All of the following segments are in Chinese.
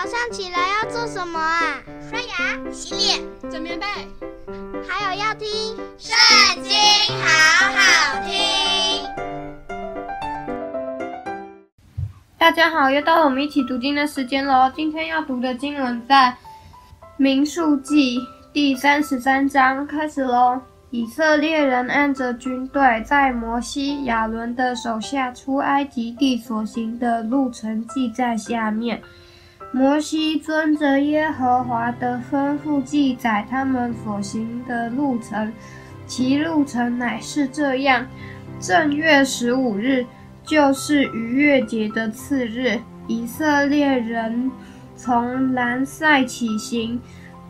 早上起来要做什么啊？刷牙、洗脸、整棉被，还有要听《圣经》，好好听。大家好，又到了我们一起读经的时间喽。今天要读的经文在《民数记》第三十三章，开始喽。以色列人按着军队，在摩西、亚伦的手下出埃及地所行的路程记在下面。摩西遵着耶和华的吩咐记载他们所行的路程，其路程乃是这样：正月十五日，就是逾越节的次日，以色列人从兰塞起行。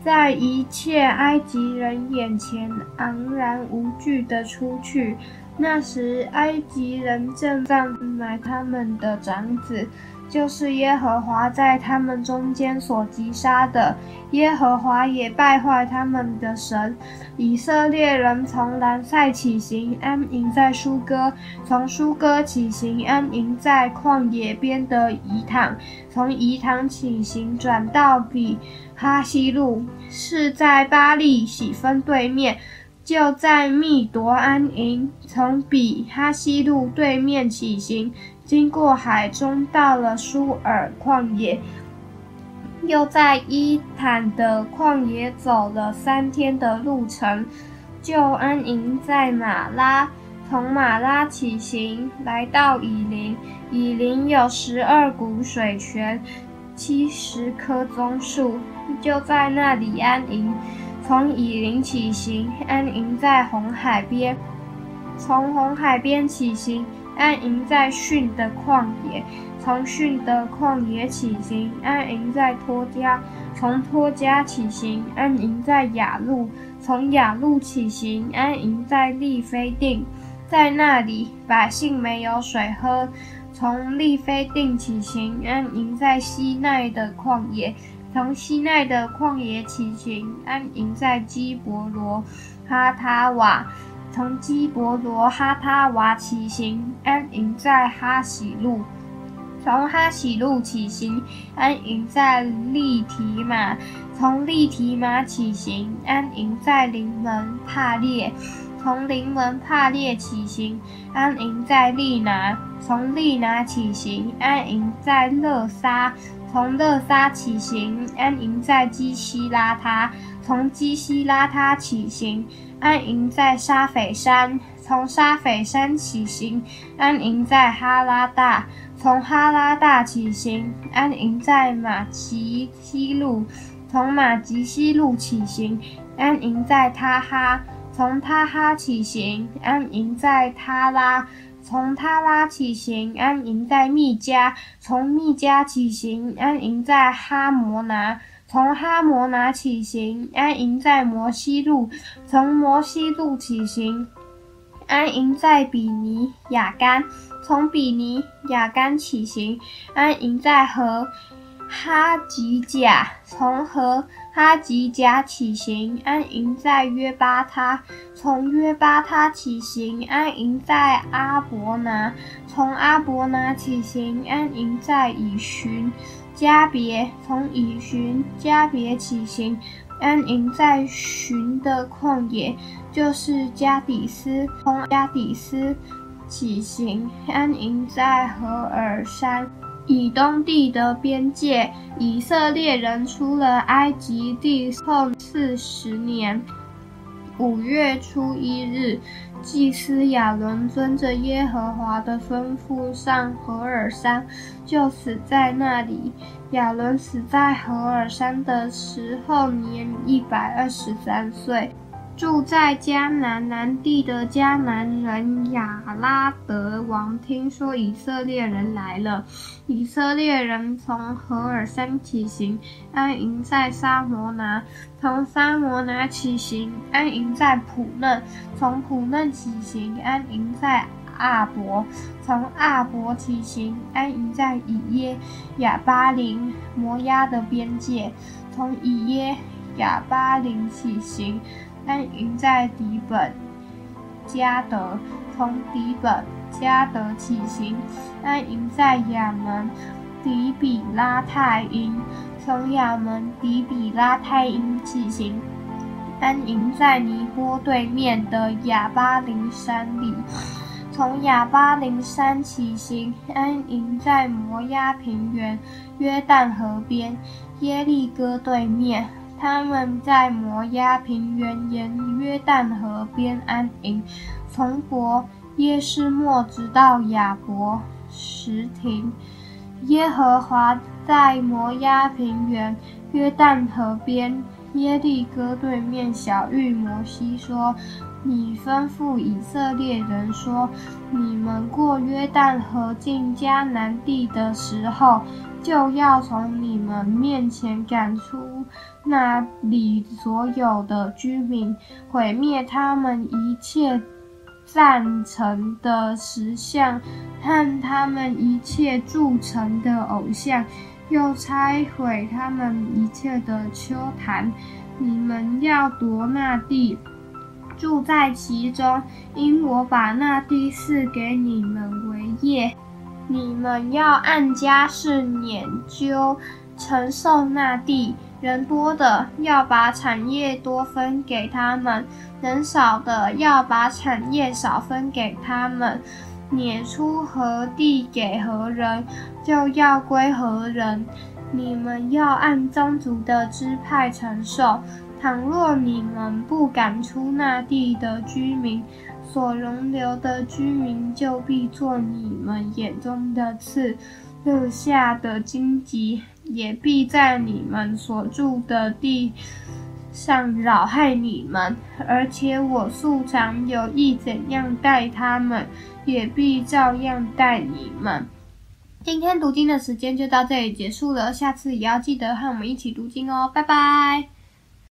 在一切埃及人眼前昂然无惧地出去。那时，埃及人正在埋他们的长子。就是耶和华在他们中间所击杀的，耶和华也败坏他们的神。以色列人从兰塞起行，安营在舒哥；从舒哥起行，安营在旷野边的以坦；从以坦起行，转到比哈希路，是在巴力洗分对面，就在密夺安营。从比哈希路对面起行。经过海中，到了舒尔旷野，又在伊坦的旷野走了三天的路程，就安营在马拉。从马拉起行，来到以林。以林有十二股水泉，七十棵棕树，就在那里安营。从以林起行，安营在红海边。从红海边起行。安营在汛的旷野，从汛的旷野起行；安营在托家，从托家起行；安营在雅路，从雅路起行；安营在利非定，在那里百姓没有水喝。从利非定起行，安营在西奈的旷野；从西奈的旷野起行，安营在基伯罗哈塔瓦。从基伯罗哈塔瓦起行，安营在哈喜路；从哈喜路起行，安营在利提马；从利提马起行，安营在临门帕列；从临门帕列起行，安营在利拿；从利拿起行，安营在勒沙；从勒沙起行，安营在基西拉他；从基西拉他起行。安营在沙斐山，从沙斐山起行；安营在哈拉大，从哈拉大起行；安营在马吉西路，从马吉西路起行；安营在他哈，从他哈起行；安营在他拉，从他拉起行；安营在密迦，从密迦起行；安营在哈摩拿。从哈摩拿起行，安营在摩西路；从摩西路起行，安营在比尼雅干；从比尼雅干起行，安营在河哈吉甲；从河哈吉甲起行，安营在约巴他；从约巴他起行，安营在阿伯拿；从阿伯拿起行，安营在以旬。加别，从以旬加别起行，安营在旬的旷野，就是加底斯；从加底斯起行，安营在何尔山，以东地的边界。以色列人出了埃及地后四十年。五月初一日，祭司亚伦遵着耶和华的吩咐上何尔山，就死在那里。亚伦死在何尔山的时候，年一百二十三岁。住在迦南南地的迦南人亚拉得王听说以色列人来了，以色列人从何珥山起行，安营在撒摩拿；从撒摩拿起行，安营在普嫩；从普嫩起行，安营在阿伯；从阿伯起行，安营在以耶亚巴林摩押的边界；从以耶亚巴林起行。安营在底本加德，从底本加德起行；安营在亚门底比拉太因，从亚门底比拉太因起行，安营在尼波对面的亚巴林山里。从亚巴林山起行，安营在摩押平原约旦河边耶利哥对面。他们在摩押平原沿约旦河边安营，从伯耶斯莫直到亚伯什亭。耶和华在摩押平原约旦河边耶利哥对面小玉摩西说。你吩咐以色列人说：“你们过约旦河进迦南地的时候，就要从你们面前赶出那里所有的居民，毁灭他们一切赞成的石像和他们一切铸成的偶像，又拆毁他们一切的丘坛。你们要夺那地。”住在其中，因我把那地赐给你们为业。你们要按家事研究承受那地。人多的要把产业多分给他们，人少的要把产业少分给他们。撵出何地给何人，就要归何人。你们要按宗族的支派承受。倘若你们不赶出那地的居民，所容留的居民就必做你们眼中的刺，肋下的荆棘，也必在你们所住的地上扰害你们。而且我素常有意怎样待他们，也必照样待你们。今天读经的时间就到这里结束了，下次也要记得和我们一起读经哦，拜拜。